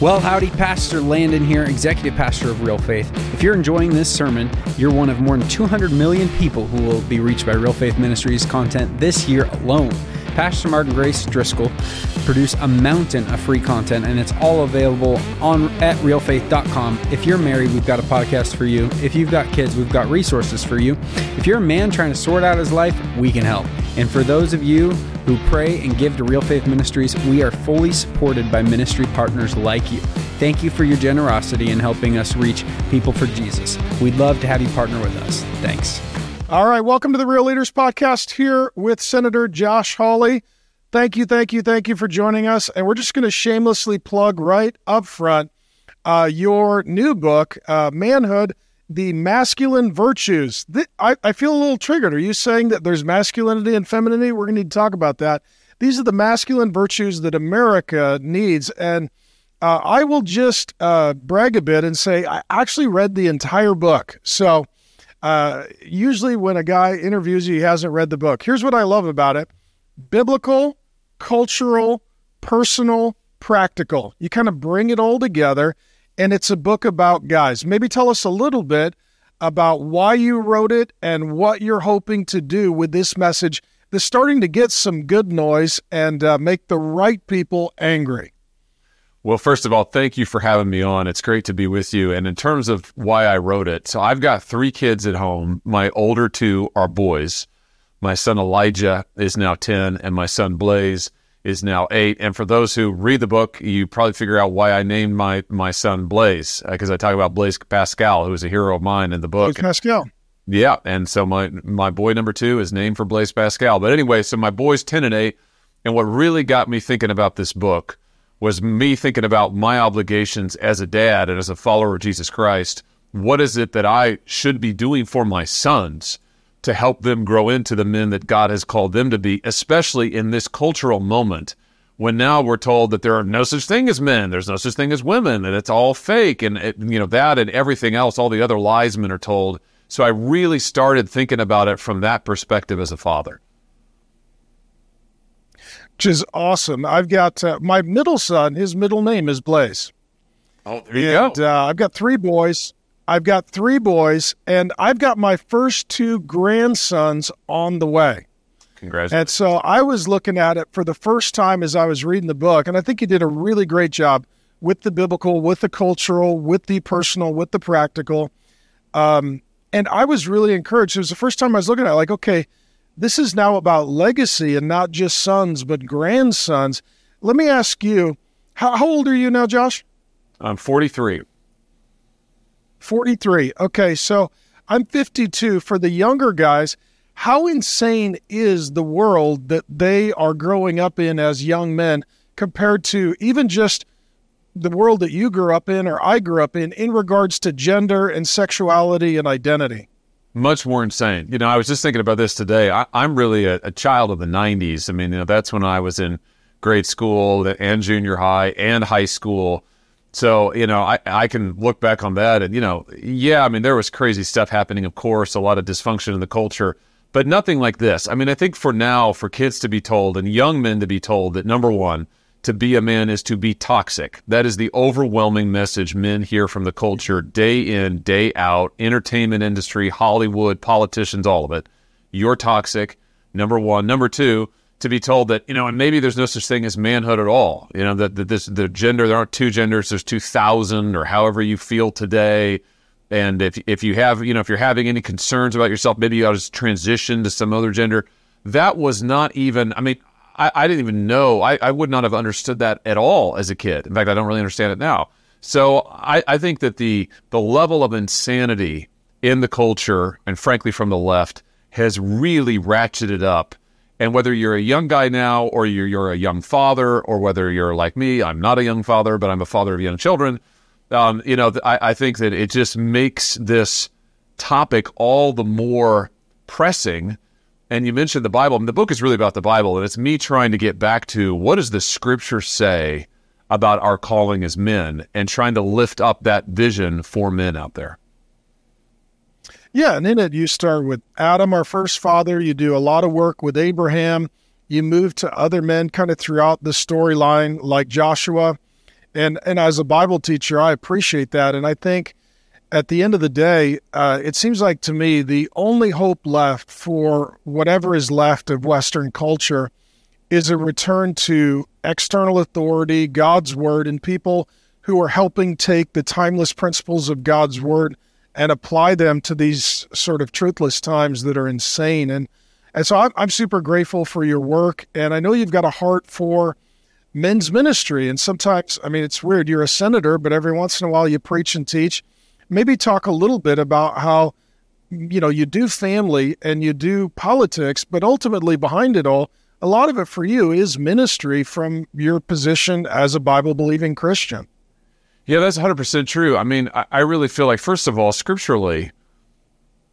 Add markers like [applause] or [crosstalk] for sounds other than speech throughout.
Well, howdy, Pastor Landon here, Executive Pastor of Real Faith. If you're enjoying this sermon, you're one of more than 200 million people who will be reached by Real Faith Ministries content this year alone. Pastor Mark and Grace Driscoll produce a mountain of free content, and it's all available on at realfaith.com. If you're married, we've got a podcast for you. If you've got kids, we've got resources for you. If you're a man trying to sort out his life, we can help. And for those of you who pray and give to Real Faith Ministries, we are fully supported by ministry partners like you. Thank you for your generosity in helping us reach people for Jesus. We'd love to have you partner with us. Thanks. All right, welcome to the Real Leaders Podcast here with Senator Josh Hawley. Thank you, thank you, thank you for joining us. And we're just going to shamelessly plug right up front uh, your new book, uh, Manhood The Masculine Virtues. Th- I, I feel a little triggered. Are you saying that there's masculinity and femininity? We're going to need to talk about that. These are the masculine virtues that America needs. And uh, I will just uh, brag a bit and say I actually read the entire book. So, uh, usually, when a guy interviews you, he hasn't read the book. Here's what I love about it biblical, cultural, personal, practical. You kind of bring it all together, and it's a book about guys. Maybe tell us a little bit about why you wrote it and what you're hoping to do with this message that's starting to get some good noise and uh, make the right people angry. Well, first of all, thank you for having me on. It's great to be with you. And in terms of why I wrote it, so I've got three kids at home. My older two are boys. My son Elijah is now 10, and my son Blaise is now eight. And for those who read the book, you probably figure out why I named my, my son Blaise, because uh, I talk about Blaise Pascal, who is a hero of mine in the book. Blaise Pascal. Yeah. And so my, my boy number two is named for Blaise Pascal. But anyway, so my boys 10 and 8. And what really got me thinking about this book was me thinking about my obligations as a dad and as a follower of Jesus Christ. What is it that I should be doing for my sons to help them grow into the men that God has called them to be, especially in this cultural moment when now we're told that there are no such thing as men, there's no such thing as women, and it's all fake, and it, you know that and everything else, all the other lies men are told. So I really started thinking about it from that perspective as a father which is awesome. I've got uh, my middle son. His middle name is Blaze. Oh, there you and, go. Uh, I've got three boys. I've got three boys, and I've got my first two grandsons on the way. Congratulations. And so I was looking at it for the first time as I was reading the book, and I think you did a really great job with the biblical, with the cultural, with the personal, with the practical. Um, and I was really encouraged. It was the first time I was looking at it, like, okay, this is now about legacy and not just sons, but grandsons. Let me ask you, how, how old are you now, Josh? I'm 43. 43. Okay, so I'm 52. For the younger guys, how insane is the world that they are growing up in as young men compared to even just the world that you grew up in or I grew up in in regards to gender and sexuality and identity? Much more insane. You know, I was just thinking about this today. I, am really a, a, child of the 90s. I mean, you know, that's when I was in grade school and junior high and high school. So, you know, I, I can look back on that and, you know, yeah, I mean, there was crazy stuff happening, of course, a lot of dysfunction in the culture, but nothing like this. I mean, I think for now, for kids to be told and young men to be told that number one, to be a man is to be toxic. That is the overwhelming message men hear from the culture day in, day out, entertainment industry, Hollywood, politicians, all of it. You're toxic. Number one. Number two, to be told that, you know, and maybe there's no such thing as manhood at all. You know, that, that this, the gender, there aren't two genders, there's 2,000 or however you feel today. And if, if you have, you know, if you're having any concerns about yourself, maybe you ought to transition to some other gender. That was not even, I mean, I, I didn't even know. I, I would not have understood that at all as a kid. In fact, I don't really understand it now. So I, I think that the the level of insanity in the culture, and frankly from the left, has really ratcheted up. And whether you're a young guy now, or you're, you're a young father, or whether you're like me, I'm not a young father, but I'm a father of young children. Um, you know, I, I think that it just makes this topic all the more pressing and you mentioned the Bible. And the book is really about the Bible, and it's me trying to get back to what does the Scripture say about our calling as men, and trying to lift up that vision for men out there. Yeah, and in it you start with Adam, our first father. You do a lot of work with Abraham. You move to other men kind of throughout the storyline, like Joshua. And and as a Bible teacher, I appreciate that. And I think at the end of the day, uh, it seems like to me the only hope left for whatever is left of Western culture is a return to external authority, God's word, and people who are helping take the timeless principles of God's word and apply them to these sort of truthless times that are insane. And and so I'm, I'm super grateful for your work, and I know you've got a heart for men's ministry. And sometimes, I mean, it's weird. You're a senator, but every once in a while you preach and teach. Maybe talk a little bit about how you know you do family and you do politics, but ultimately behind it all, a lot of it for you is ministry from your position as a Bible believing Christian. Yeah, that's 100% true. I mean, I, I really feel like, first of all, scripturally,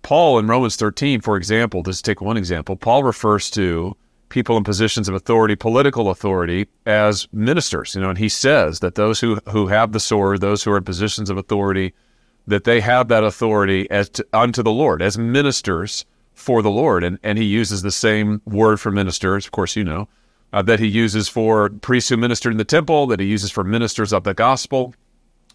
Paul in Romans 13, for example, just take one example, Paul refers to people in positions of authority, political authority, as ministers. You know, and he says that those who, who have the sword, those who are in positions of authority, that they have that authority as to, unto the Lord, as ministers for the Lord. And, and he uses the same word for ministers, of course, you know, uh, that he uses for priests who ministered in the temple, that he uses for ministers of the gospel.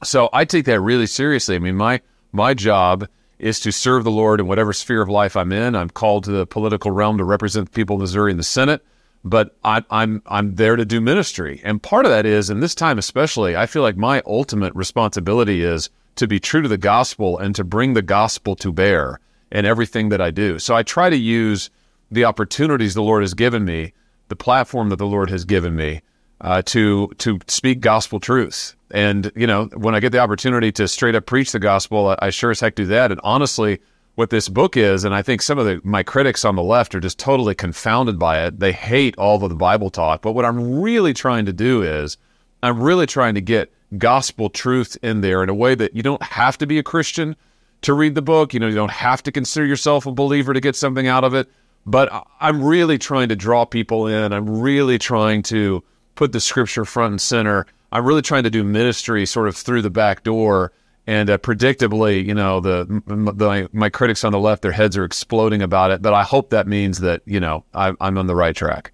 So I take that really seriously. I mean, my my job is to serve the Lord in whatever sphere of life I'm in. I'm called to the political realm to represent the people of Missouri in the Senate, but I, I'm I'm there to do ministry, and part of that is, in this time especially, I feel like my ultimate responsibility is to be true to the gospel and to bring the gospel to bear in everything that I do. So I try to use the opportunities the Lord has given me, the platform that the Lord has given me, uh, to to speak gospel truth. And you know, when I get the opportunity to straight up preach the gospel, I sure as heck do that. And honestly, what this book is, and I think some of the my critics on the left are just totally confounded by it. They hate all of the Bible talk. But what I'm really trying to do is, I'm really trying to get gospel truth in there in a way that you don't have to be a Christian to read the book. You know, you don't have to consider yourself a believer to get something out of it. But I'm really trying to draw people in. I'm really trying to put the scripture front and center. I'm really trying to do ministry sort of through the back door. And uh, predictably, you know, the, the my critics on the left, their heads are exploding about it. But I hope that means that you know I, I'm on the right track.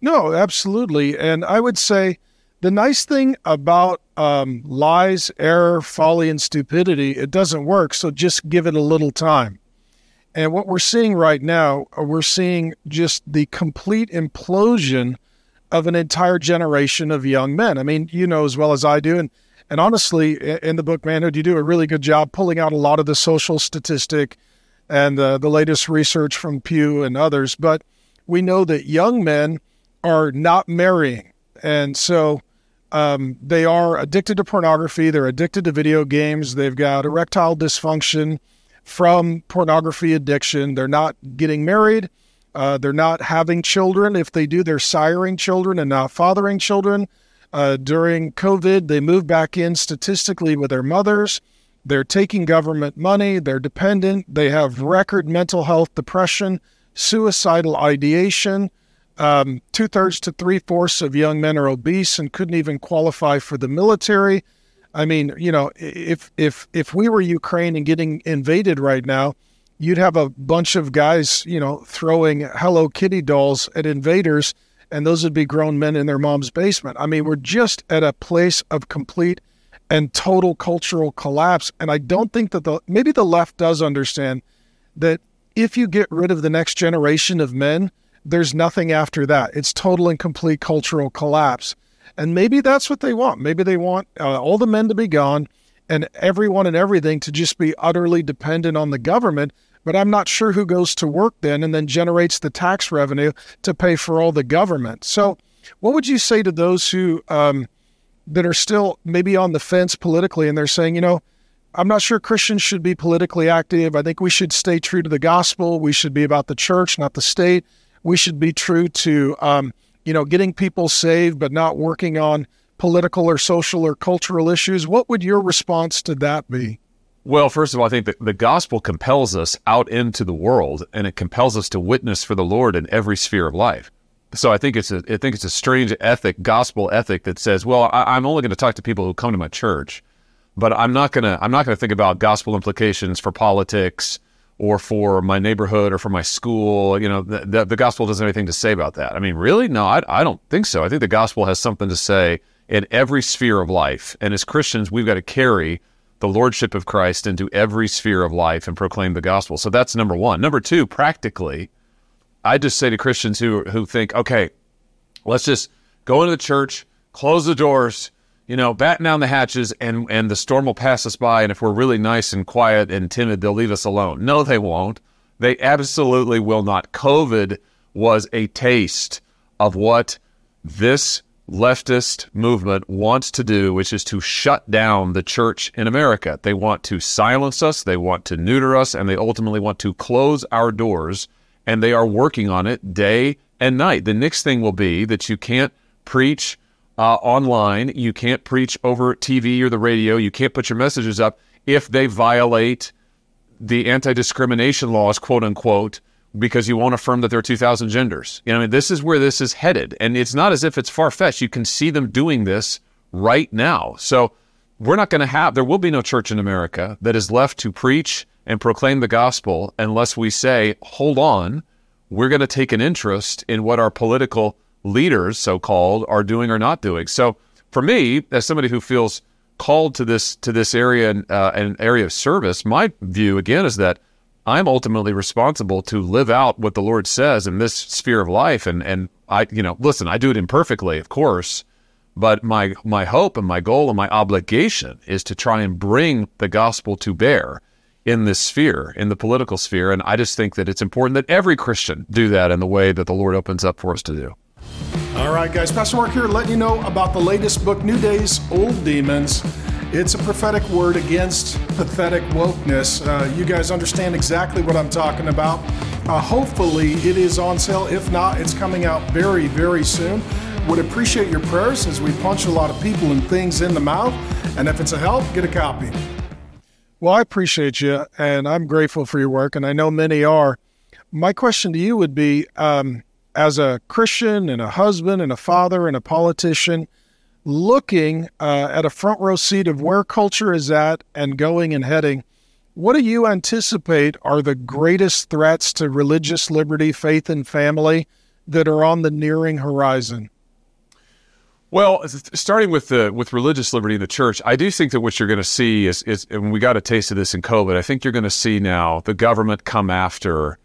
No, absolutely. And I would say the nice thing about um, lies, error, folly, and stupidity, it doesn't work. So just give it a little time. And what we're seeing right now, uh, we're seeing just the complete implosion of an entire generation of young men. I mean, you know as well as I do. And, and honestly, in the book Manhood, you do a really good job pulling out a lot of the social statistic and uh, the latest research from Pew and others. But we know that young men are not marrying. And so um, they are addicted to pornography. They're addicted to video games. They've got erectile dysfunction from pornography addiction. They're not getting married. Uh, they're not having children. If they do, they're siring children and not fathering children. Uh, during COVID, they move back in statistically with their mothers. They're taking government money. They're dependent. They have record mental health, depression, suicidal ideation. Um, Two thirds to three fourths of young men are obese and couldn't even qualify for the military. I mean, you know, if if if we were Ukraine and getting invaded right now, you'd have a bunch of guys, you know, throwing Hello Kitty dolls at invaders, and those would be grown men in their mom's basement. I mean, we're just at a place of complete and total cultural collapse. And I don't think that the maybe the left does understand that if you get rid of the next generation of men, there's nothing after that. It's total and complete cultural collapse. And maybe that's what they want. Maybe they want uh, all the men to be gone and everyone and everything to just be utterly dependent on the government. But I'm not sure who goes to work then and then generates the tax revenue to pay for all the government. So, what would you say to those who um, that are still maybe on the fence politically and they're saying, you know, I'm not sure Christians should be politically active. I think we should stay true to the gospel. We should be about the church, not the state we should be true to, um, you know, getting people saved, but not working on political or social or cultural issues. What would your response to that be? Well, first of all, I think the gospel compels us out into the world, and it compels us to witness for the Lord in every sphere of life. So I think it's a I think it's a strange ethic, gospel ethic that says, well, I, I'm only going to talk to people who come to my church, but I'm not gonna I'm not going to think about gospel implications for politics or for my neighborhood or for my school. You know, the, the, the, gospel doesn't have anything to say about that. I mean, really? No, I, I don't think so. I think the gospel has something to say in every sphere of life. And as Christians, we've got to carry the lordship of Christ into every sphere of life and proclaim the gospel. So that's number one. Number two, practically, I just say to Christians who who think, okay, let's just go into the church, close the doors, you know, batten down the hatches, and and the storm will pass us by. And if we're really nice and quiet and timid, they'll leave us alone. No, they won't. They absolutely will not. COVID was a taste of what this leftist movement wants to do, which is to shut down the church in America. They want to silence us, they want to neuter us, and they ultimately want to close our doors. And they are working on it day and night. The next thing will be that you can't preach uh, online, you can't preach over TV or the radio, you can't put your messages up if they violate the anti discrimination laws, quote unquote, because you won't affirm that there are 2,000 genders. You know, I mean, this is where this is headed. And it's not as if it's far fetched. You can see them doing this right now. So we're not going to have, there will be no church in America that is left to preach and proclaim the gospel unless we say, hold on, we're going to take an interest in what our political leaders, so called, are doing or not doing. So for me, as somebody who feels called to this to this area and uh, an area of service, my view again is that I'm ultimately responsible to live out what the Lord says in this sphere of life. And and I, you know, listen, I do it imperfectly, of course, but my my hope and my goal and my obligation is to try and bring the gospel to bear in this sphere, in the political sphere. And I just think that it's important that every Christian do that in the way that the Lord opens up for us to do. All right, guys, Pastor Mark here, letting you know about the latest book, New Days, Old Demons. It's a prophetic word against pathetic wokeness. Uh, you guys understand exactly what I'm talking about. Uh, hopefully, it is on sale. If not, it's coming out very, very soon. Would appreciate your prayers as we punch a lot of people and things in the mouth. And if it's a help, get a copy. Well, I appreciate you, and I'm grateful for your work, and I know many are. My question to you would be um, as a Christian and a husband and a father and a politician, looking uh, at a front row seat of where culture is at and going and heading, what do you anticipate are the greatest threats to religious liberty, faith, and family that are on the nearing horizon? Well, starting with the with religious liberty in the church, I do think that what you're going to see is, is and we got a taste of this in COVID. I think you're going to see now the government come after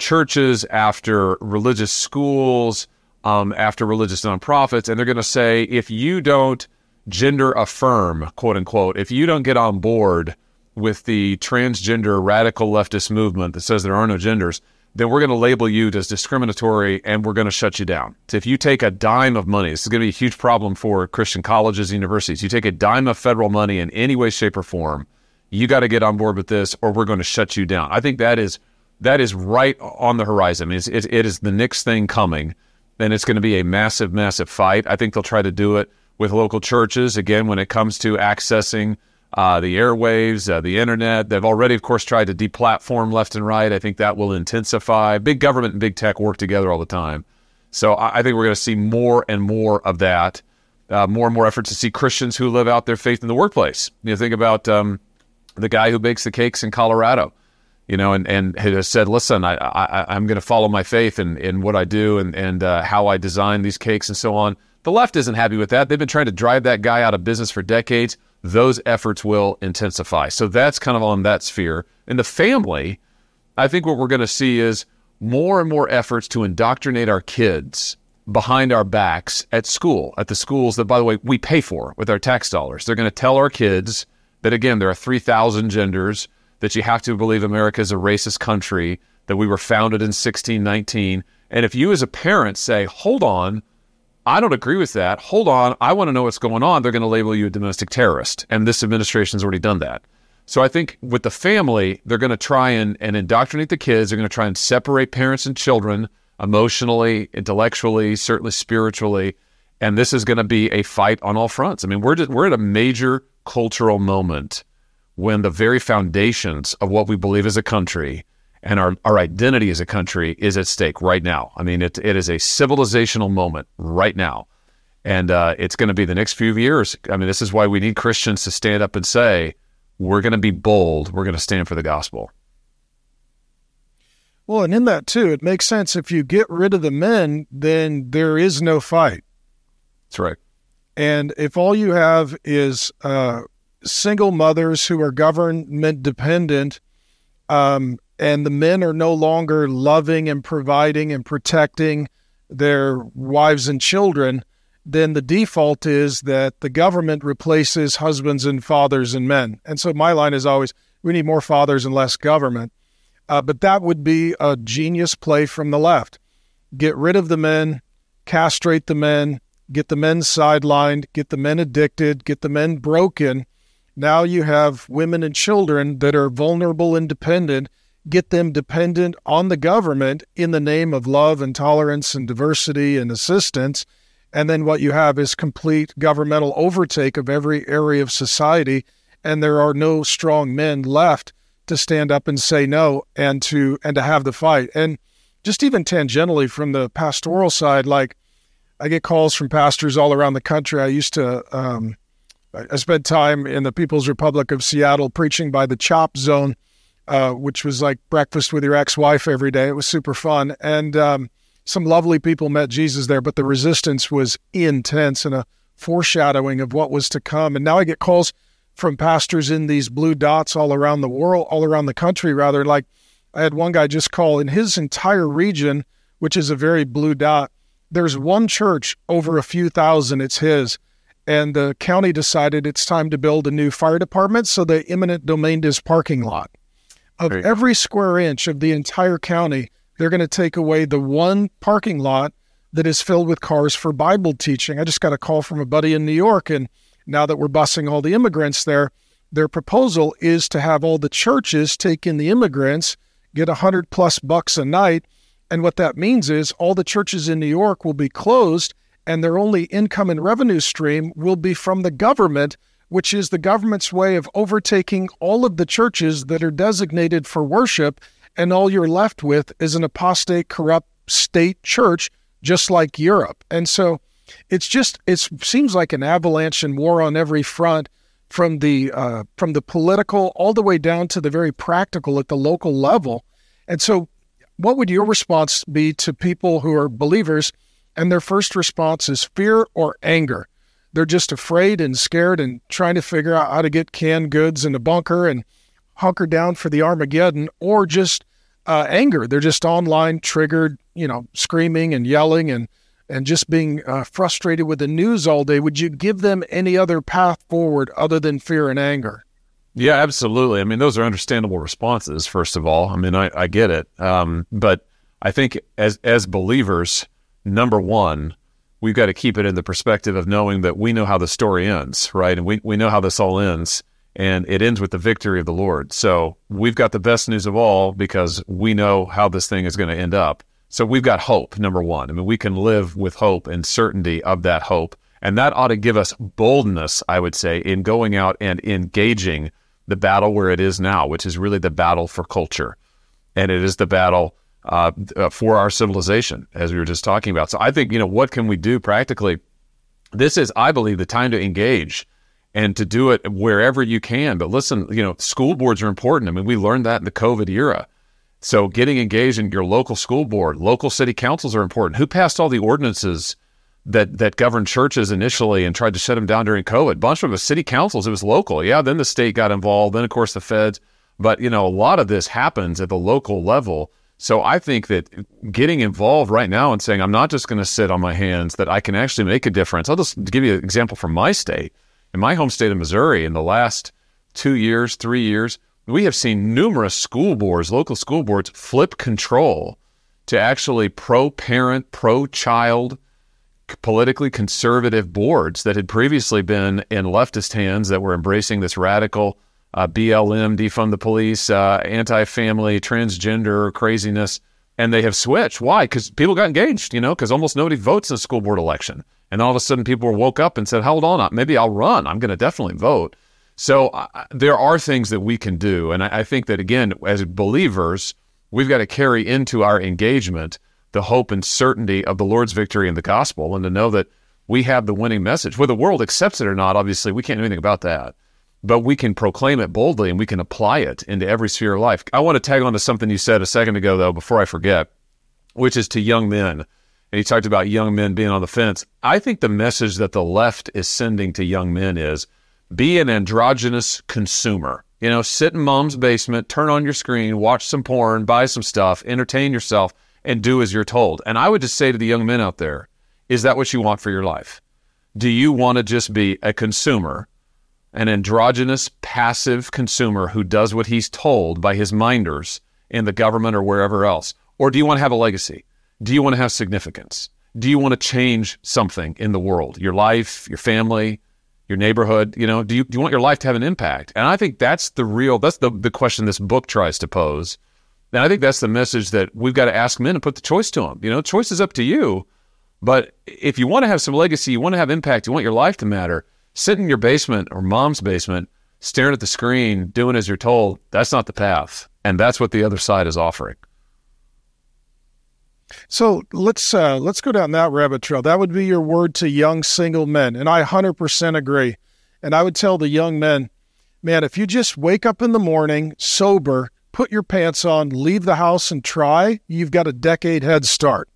churches, after religious schools, um, after religious nonprofits, and they're going to say if you don't gender affirm, quote unquote, if you don't get on board with the transgender radical leftist movement that says there are no genders, then we're going to label you as discriminatory and we're going to shut you down. So if you take a dime of money, this is going to be a huge problem for Christian colleges universities. You take a dime of federal money in any way, shape, or form, you got to get on board with this or we're going to shut you down. I think that is that is right on the horizon. It's, it, it is the next thing coming then it's going to be a massive, massive fight. I think they'll try to do it with local churches. Again, when it comes to accessing uh, the airwaves, uh, the internet, they've already, of course, tried to deplatform left and right. I think that will intensify. Big government and big tech work together all the time. So I, I think we're going to see more and more of that. Uh, more and more efforts to see Christians who live out their faith in the workplace. You know, think about um, the guy who bakes the cakes in Colorado you know, and, and has said, listen, I, I, am going to follow my faith in, in what I do and, and uh, how I design these cakes and so on. The left isn't happy with that. They've been trying to drive that guy out of business for decades. Those efforts will intensify. So that's kind of on that sphere. In the family, I think what we're going to see is more and more efforts to indoctrinate our kids behind our backs at school, at the schools that, by the way, we pay for with our tax dollars. They're going to tell our kids that, again, there are 3,000 genders that you have to believe America is a racist country, that we were founded in 1619. And if you as a parent say, hold on, I don't agree with that. Hold on, I want to know what's going on. They're going to label you a domestic terrorist. And this administration's already done that. So I think with the family, they're going to try and, and indoctrinate the kids. They're going to try and separate parents and children emotionally, intellectually, certainly spiritually. And this is going to be a fight on all fronts. I mean, we're just, we're at a major cultural moment when the very foundations of what we believe as a country and our, our identity as a country is at stake right now. I mean, it, it is a civilizational moment right now. And uh, it's going to be the next few years. I mean, this is why we need Christians to stand up and say, we're going to be bold. We're going to stand for the gospel. Well, and in that too, it makes sense. If you get rid of the men, then there is no fight. That's right. And if all you have is uh, single mothers who are government dependent, um, and the men are no longer loving and providing and protecting their wives and children, then the default is that the government replaces husbands and fathers and men. And so my line is always we need more fathers and less government. Uh, but that would be a genius play from the left. Get rid of the men, castrate the men, get the men sidelined, get the men addicted, get the men broken. Now you have women and children that are vulnerable and dependent. Get them dependent on the government in the name of love and tolerance and diversity and assistance. And then what you have is complete governmental overtake of every area of society. And there are no strong men left to stand up and say no and to and to have the fight. And just even tangentially from the pastoral side, like I get calls from pastors all around the country. I used to um, I spent time in the People's Republic of Seattle preaching by the CHOP Zone, uh, which was like breakfast with your ex-wife every day. It was super fun, and um, some lovely people met Jesus there. But the resistance was intense and a foreshadowing of what was to come. And now I get calls from pastors in these blue dots all around the world, all around the country, rather. Like I had one guy just call in his entire region, which is a very blue dot. There's one church over a few thousand, it's his. And the county decided it's time to build a new fire department. So they eminent domained his parking lot. Of every square inch of the entire county, they're going to take away the one parking lot that is filled with cars for Bible teaching. I just got a call from a buddy in New York, and now that we're busing all the immigrants there, their proposal is to have all the churches take in the immigrants, get a hundred plus bucks a night. And what that means is all the churches in New York will be closed and their only income and revenue stream will be from the government, which is the government's way of overtaking all of the churches that are designated for worship. And all you're left with is an apostate, corrupt state church, just like Europe. And so it's just it seems like an avalanche and war on every front from the uh, from the political all the way down to the very practical at the local level. And so, what would your response be to people who are believers and their first response is fear or anger? They're just afraid and scared and trying to figure out how to get canned goods in a bunker and hunker down for the Armageddon, or just uh, anger. They're just online triggered, you know, screaming and yelling and and just being uh, frustrated with the news all day, would you give them any other path forward other than fear and anger? Yeah, absolutely. I mean, those are understandable responses. First of all, I mean, I, I get it, um, but I think as as believers, number one, we've got to keep it in the perspective of knowing that we know how the story ends, right? And we we know how this all ends, and it ends with the victory of the Lord. So we've got the best news of all because we know how this thing is going to end up. So we've got hope, number one. I mean, we can live with hope and certainty of that hope. And that ought to give us boldness, I would say, in going out and engaging the battle where it is now, which is really the battle for culture. And it is the battle uh, uh, for our civilization, as we were just talking about. So I think, you know, what can we do practically? This is, I believe, the time to engage and to do it wherever you can. But listen, you know, school boards are important. I mean, we learned that in the COVID era. So getting engaged in your local school board, local city councils are important. Who passed all the ordinances that that governed churches initially and tried to shut them down during COVID? A bunch of the city councils. It was local. Yeah, then the state got involved. Then of course the feds. But you know, a lot of this happens at the local level. So I think that getting involved right now and saying I'm not just going to sit on my hands, that I can actually make a difference. I'll just give you an example from my state. In my home state of Missouri, in the last two years, three years, we have seen numerous school boards, local school boards, flip control to actually pro parent, pro child, politically conservative boards that had previously been in leftist hands that were embracing this radical uh, BLM, defund the police, uh, anti family, transgender craziness. And they have switched. Why? Because people got engaged, you know, because almost nobody votes in a school board election. And all of a sudden people woke up and said, hold on, maybe I'll run. I'm going to definitely vote. So uh, there are things that we can do. And I, I think that, again, as believers, we've got to carry into our engagement the hope and certainty of the Lord's victory in the gospel and to know that we have the winning message. Whether the world accepts it or not, obviously, we can't do anything about that. But we can proclaim it boldly and we can apply it into every sphere of life. I want to tag on to something you said a second ago, though, before I forget, which is to young men and he talked about young men being on the fence. I think the message that the left is sending to young men is be an androgynous consumer. You know, sit in mom's basement, turn on your screen, watch some porn, buy some stuff, entertain yourself, and do as you're told. And I would just say to the young men out there, is that what you want for your life? Do you want to just be a consumer, an androgynous, passive consumer who does what he's told by his minders in the government or wherever else? Or do you want to have a legacy? Do you want to have significance? Do you want to change something in the world, your life, your family, your neighborhood? You know, do you, do you want your life to have an impact? And I think that's the real, that's the, the question this book tries to pose. And I think that's the message that we've got to ask men and put the choice to them. You know, choice is up to you. But if you want to have some legacy, you want to have impact, you want your life to matter, sit in your basement or mom's basement, staring at the screen, doing as you're told, that's not the path. And that's what the other side is offering. So let's uh, let's go down that rabbit trail. That would be your word to young single men, and I 100% agree. And I would tell the young men, man, if you just wake up in the morning sober, put your pants on, leave the house, and try, you've got a decade head start.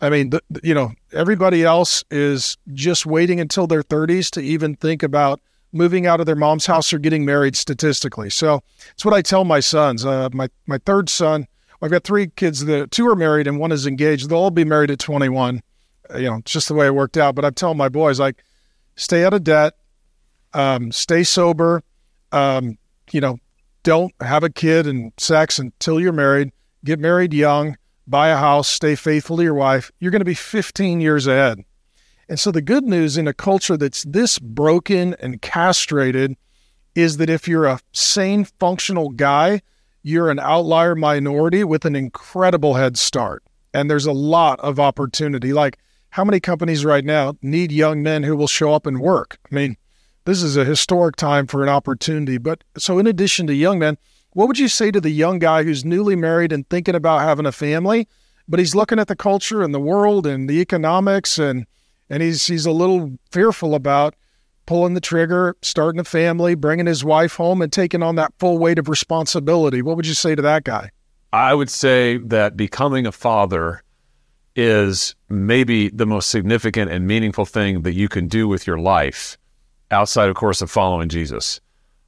I mean, the, you know, everybody else is just waiting until their 30s to even think about moving out of their mom's house or getting married statistically. So it's what I tell my sons. Uh, my my third son I've got three kids that two are married and one is engaged. They'll all be married at 21. Uh, you know, it's just the way it worked out. But I'm telling my boys, like, stay out of debt, um, stay sober, um, you know, don't have a kid and sex until you're married. Get married young, buy a house, stay faithful to your wife. You're going to be 15 years ahead. And so the good news in a culture that's this broken and castrated is that if you're a sane, functional guy, you're an outlier minority with an incredible head start. And there's a lot of opportunity. Like, how many companies right now need young men who will show up and work? I mean, this is a historic time for an opportunity. But so, in addition to young men, what would you say to the young guy who's newly married and thinking about having a family, but he's looking at the culture and the world and the economics and and he's he's a little fearful about pulling the trigger, starting a family, bringing his wife home, and taking on that full weight of responsibility. What would you say to that guy? I would say that becoming a father is maybe the most significant and meaningful thing that you can do with your life outside, of course, of following Jesus.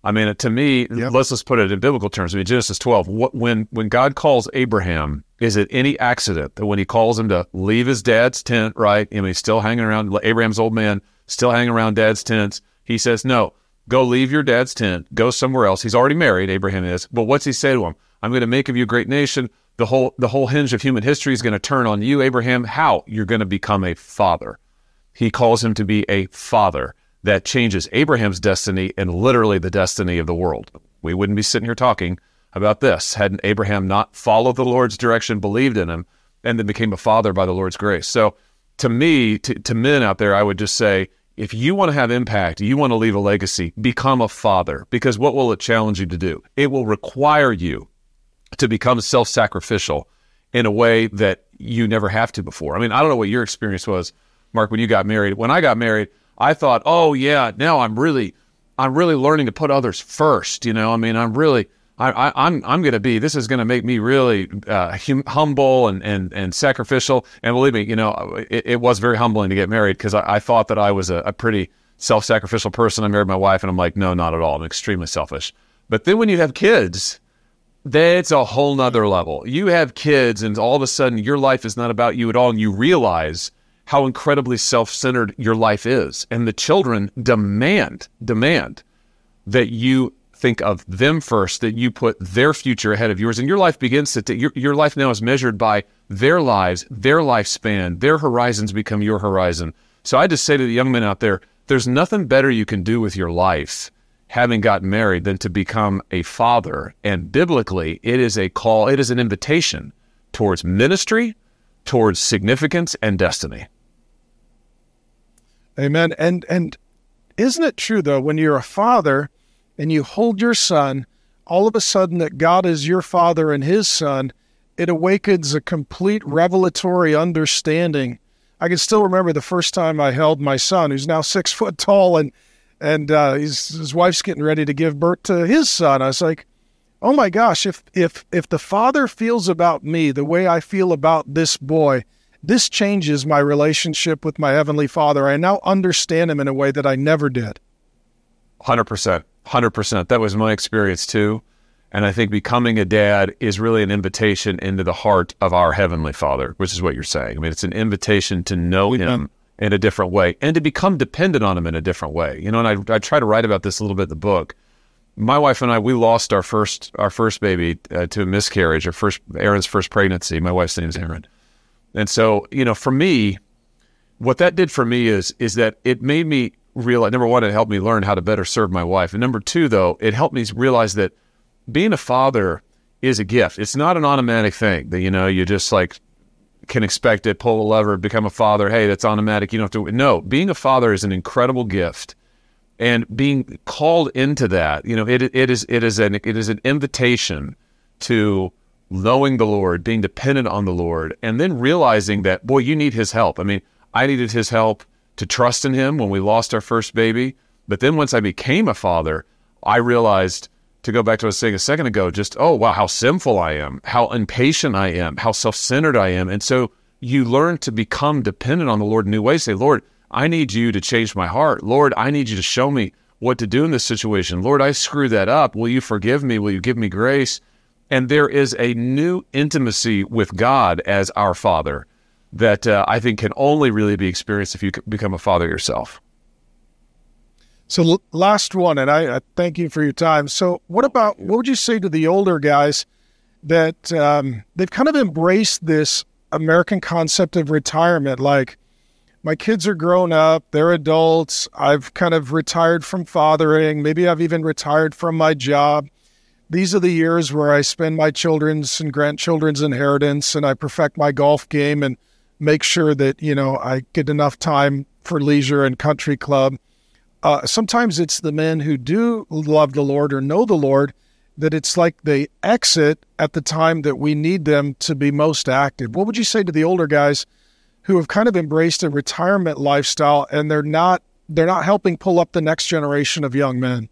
I mean, to me, yep. let's just put it in biblical terms. I mean, Genesis 12, what, when, when God calls Abraham, is it any accident that when he calls him to leave his dad's tent, right? I mean, he's still hanging around Abraham's old man, still hanging around dad's tents. He says, No, go leave your dad's tent, go somewhere else. He's already married, Abraham is. But what's he say to him? I'm going to make of you a great nation. The whole the whole hinge of human history is going to turn on you, Abraham. How? You're going to become a father. He calls him to be a father that changes Abraham's destiny and literally the destiny of the world. We wouldn't be sitting here talking about this hadn't Abraham not followed the Lord's direction, believed in him, and then became a father by the Lord's grace. So to me, to, to men out there, I would just say, if you want to have impact, you want to leave a legacy, become a father. Because what will it challenge you to do? It will require you to become self sacrificial in a way that you never have to before. I mean, I don't know what your experience was, Mark, when you got married. When I got married, I thought, oh, yeah, now I'm really. I'm really learning to put others first. You know, I mean, I'm really, I, am I'm, I'm going to be. This is going to make me really uh, hum, humble and, and and sacrificial. And believe me, you know, it, it was very humbling to get married because I, I, thought that I was a, a pretty self-sacrificial person. I married my wife, and I'm like, no, not at all. I'm extremely selfish. But then when you have kids, that's a whole nother level. You have kids, and all of a sudden, your life is not about you at all, and you realize how incredibly self-centered your life is, and the children demand demand that you think of them first, that you put their future ahead of yours, and your life begins to, t- your, your life now is measured by their lives, their lifespan, their horizons become your horizon. So I just say to the young men out there, there's nothing better you can do with your life having gotten married than to become a father. And biblically, it is a call, it is an invitation towards ministry, towards significance and destiny. Amen. And and isn't it true though when you're a father, and you hold your son, all of a sudden that God is your father and his son, it awakens a complete revelatory understanding. I can still remember the first time I held my son, who's now six [laughs] foot tall, and and uh, his wife's getting ready to give birth to his son. I was like, oh my gosh, if if if the father feels about me the way I feel about this boy, this changes my relationship with my Heavenly Father. I now understand Him in a way that I never did. 100%. 100%. That was my experience too. And I think becoming a dad is really an invitation into the heart of our Heavenly Father, which is what you're saying. I mean, it's an invitation to know Him in a different way and to become dependent on Him in a different way. You know, and I, I try to write about this a little bit in the book. My wife and I, we lost our first our first baby uh, to a miscarriage, our first Erin's first pregnancy. My wife's name is Aaron, and so you know, for me, what that did for me is is that it made me realize number one, it helped me learn how to better serve my wife, and number two, though, it helped me realize that being a father is a gift. It's not an automatic thing that you know you just like can expect it, pull a lever, become a father. Hey, that's automatic. You don't have to. No, being a father is an incredible gift, and being called into that, you know, it it is it is an it is an invitation to knowing the Lord, being dependent on the Lord, and then realizing that boy, you need His help. I mean, I needed His help to trust in Him when we lost our first baby, but then once I became a father, I realized to go back to what I was saying a second ago, just, oh, wow, how sinful I am, how impatient I am, how self centered I am. And so you learn to become dependent on the Lord in new ways. Say, Lord, I need you to change my heart. Lord, I need you to show me what to do in this situation. Lord, I screw that up. Will you forgive me? Will you give me grace? And there is a new intimacy with God as our Father that uh, I think can only really be experienced if you become a father yourself. So last one, and I, I, thank you for your time. So what about what would you say to the older guys that um, they've kind of embraced this American concept of retirement? Like my kids are grown up, they're adults. I've kind of retired from fathering. Maybe I've even retired from my job. These are the years where I spend my children's and grandchildren's inheritance, and I perfect my golf game and make sure that you know I get enough time for leisure and country club uh, sometimes it's the men who do love the Lord or know the Lord that it's like they exit at the time that we need them to be most active. What would you say to the older guys who have kind of embraced a retirement lifestyle and they're not they're not helping pull up the next generation of young men?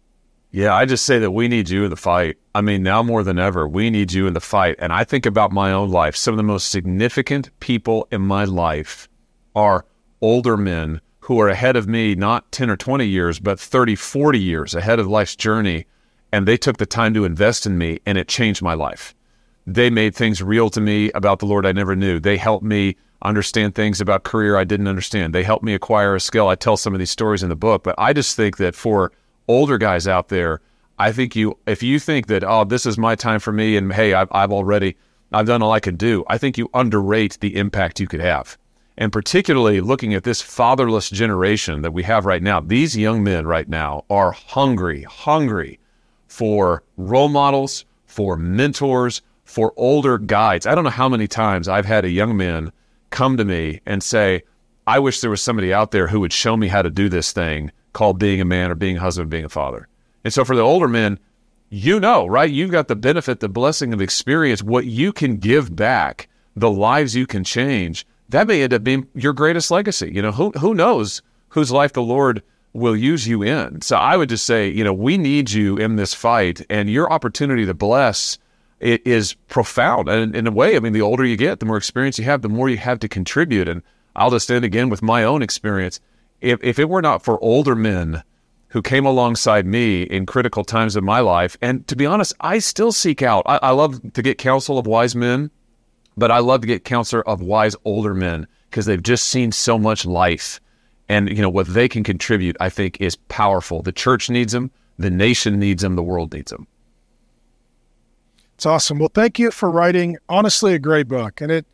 Yeah, I just say that we need you in the fight. I mean, now more than ever, we need you in the fight. And I think about my own life. Some of the most significant people in my life are older men who are ahead of me, not 10 or 20 years, but 30, 40 years ahead of life's journey. And they took the time to invest in me, and it changed my life. They made things real to me about the Lord I never knew. They helped me understand things about career I didn't understand. They helped me acquire a skill. I tell some of these stories in the book, but I just think that for older guys out there, I think you, if you think that, oh, this is my time for me, and hey, I've, I've already, I've done all I can do, I think you underrate the impact you could have and particularly looking at this fatherless generation that we have right now, these young men right now are hungry, hungry for role models, for mentors, for older guides. I don't know how many times I've had a young man come to me and say, I wish there was somebody out there who would show me how to do this thing called being a man or being a husband, being a father. And so for the older men, you know, right? You've got the benefit, the blessing of experience, what you can give back, the lives you can change that may end up being your greatest legacy. You know, who who knows whose life the Lord will use you in. So I would just say, you know, we need you in this fight, and your opportunity to bless it is profound. And in a way, I mean, the older you get, the more experience you have, the more you have to contribute. And I'll just end again with my own experience. If if it were not for older men who came alongside me in critical times of my life, and to be honest, I still seek out. I, I love to get counsel of wise men but I love to get counsel of wise older men because they've just seen so much life. And, you know, what they can contribute, I think, is powerful. The church needs them, the nation needs them, the world needs them. It's awesome. Well, thank you for writing, honestly, a great book. And it,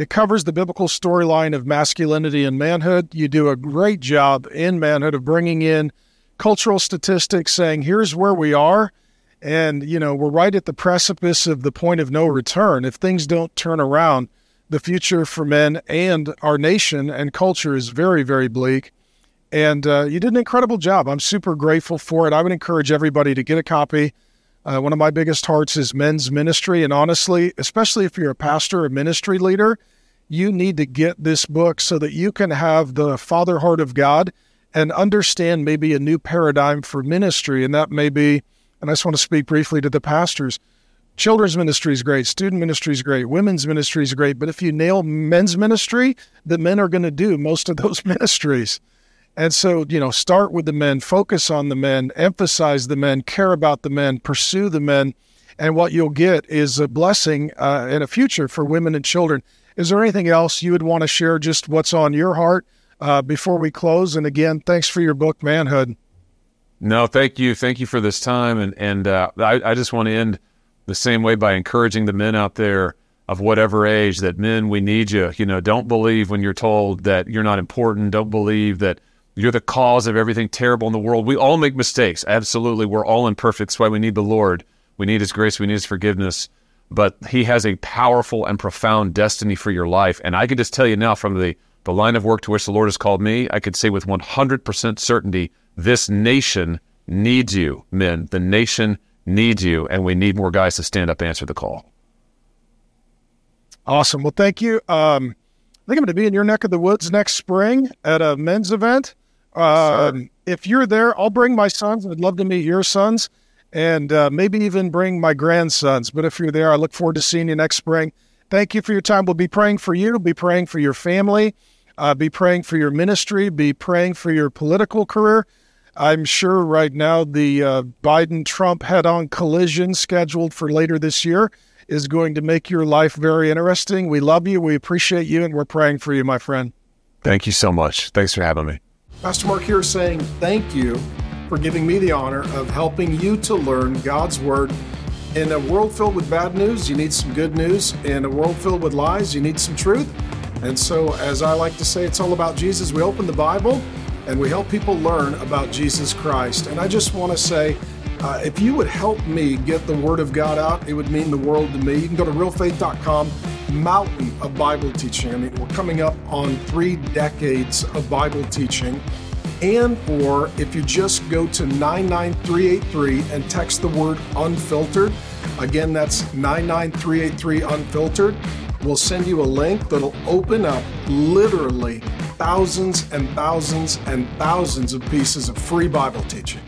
it covers the biblical storyline of masculinity and manhood. You do a great job in manhood of bringing in cultural statistics saying, here's where we are and, you know, we're right at the precipice of the point of no return. If things don't turn around, the future for men and our nation and culture is very, very bleak. And uh, you did an incredible job. I'm super grateful for it. I would encourage everybody to get a copy. Uh, one of my biggest hearts is men's ministry. And honestly, especially if you're a pastor or ministry leader, you need to get this book so that you can have the father heart of God and understand maybe a new paradigm for ministry. And that may be and I just want to speak briefly to the pastors. children's ministry is great, student ministry is great, women's ministry is great. But if you nail men's ministry, the men are going to do most of those [laughs] ministries. And so, you know, start with the men, focus on the men, emphasize the men, care about the men, pursue the men. And what you'll get is a blessing uh, and a future for women and children. Is there anything else you would want to share, just what's on your heart uh, before we close? And again, thanks for your book, Manhood. No, thank you. Thank you for this time. And, and uh, I, I just want to end the same way by encouraging the men out there of whatever age that men, we need you. You know, don't believe when you're told that you're not important. Don't believe that you're the cause of everything terrible in the world. We all make mistakes. Absolutely. We're all imperfect. That's why we need the Lord. We need His grace. We need His forgiveness. But He has a powerful and profound destiny for your life. And I can just tell you now from the, the line of work to which the Lord has called me, I could say with 100% certainty this nation needs you, men. The nation needs you. And we need more guys to stand up and answer the call. Awesome. Well, thank you. Um, I think I'm going to be in your neck of the woods next spring at a men's event. Uh, if you're there, I'll bring my sons. I'd love to meet your sons and uh, maybe even bring my grandsons. But if you're there, I look forward to seeing you next spring. Thank you for your time. We'll be praying for you, be praying for your family, uh, be praying for your ministry, be praying for your political career. I'm sure right now the uh, Biden Trump head on collision scheduled for later this year is going to make your life very interesting. We love you, we appreciate you, and we're praying for you, my friend. Thank you so much. Thanks for having me. Pastor Mark here saying thank you for giving me the honor of helping you to learn God's Word. In a world filled with bad news, you need some good news. In a world filled with lies, you need some truth. And so, as I like to say, it's all about Jesus. We open the Bible and we help people learn about Jesus Christ. And I just want to say, uh, if you would help me get the Word of God out, it would mean the world to me. You can go to realfaith.com, mountain of Bible teaching. I mean, we're coming up on three decades of Bible teaching. And or if you just go to 99383 and text the word unfiltered, again, that's 99383 unfiltered, we'll send you a link that'll open up literally thousands and thousands and thousands of pieces of free Bible teaching.